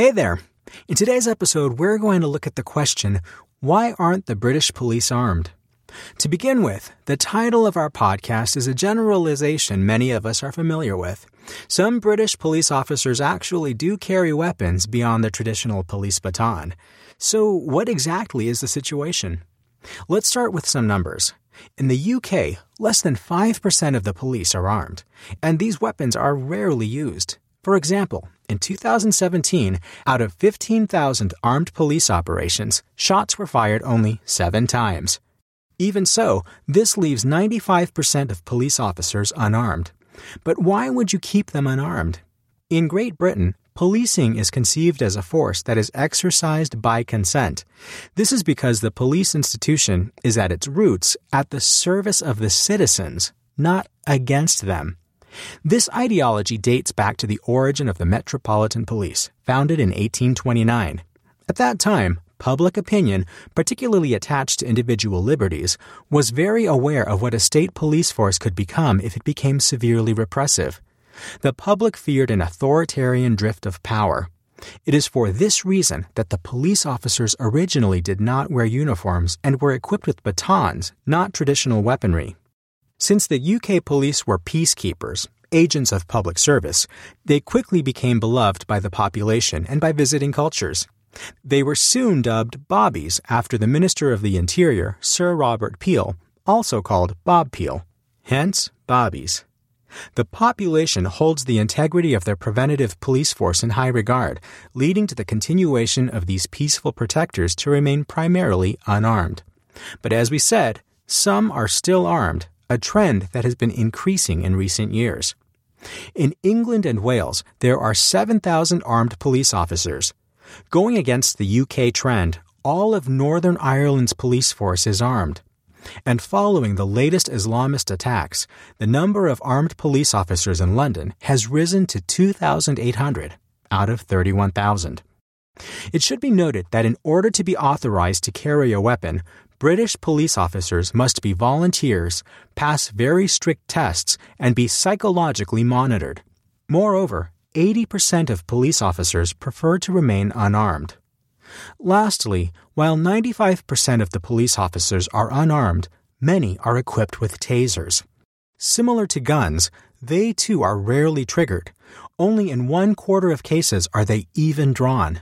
Hey there. In today's episode, we're going to look at the question why aren't the British police armed? To begin with, the title of our podcast is a generalization many of us are familiar with. Some British police officers actually do carry weapons beyond the traditional police baton. So, what exactly is the situation? Let's start with some numbers. In the UK, less than 5% of the police are armed, and these weapons are rarely used. For example, in 2017, out of 15,000 armed police operations, shots were fired only seven times. Even so, this leaves 95% of police officers unarmed. But why would you keep them unarmed? In Great Britain, policing is conceived as a force that is exercised by consent. This is because the police institution is at its roots at the service of the citizens, not against them. This ideology dates back to the origin of the Metropolitan Police, founded in 1829. At that time, public opinion, particularly attached to individual liberties, was very aware of what a state police force could become if it became severely repressive. The public feared an authoritarian drift of power. It is for this reason that the police officers originally did not wear uniforms and were equipped with batons, not traditional weaponry. Since the UK police were peacekeepers, agents of public service, they quickly became beloved by the population and by visiting cultures. They were soon dubbed Bobbies after the Minister of the Interior, Sir Robert Peel, also called Bob Peel. Hence, Bobbies. The population holds the integrity of their preventative police force in high regard, leading to the continuation of these peaceful protectors to remain primarily unarmed. But as we said, some are still armed, a trend that has been increasing in recent years. In England and Wales, there are 7,000 armed police officers. Going against the UK trend, all of Northern Ireland's police force is armed. And following the latest Islamist attacks, the number of armed police officers in London has risen to 2,800 out of 31,000. It should be noted that in order to be authorized to carry a weapon, British police officers must be volunteers, pass very strict tests, and be psychologically monitored. Moreover, 80% of police officers prefer to remain unarmed. Lastly, while 95% of the police officers are unarmed, many are equipped with tasers. Similar to guns, they too are rarely triggered. Only in one quarter of cases are they even drawn.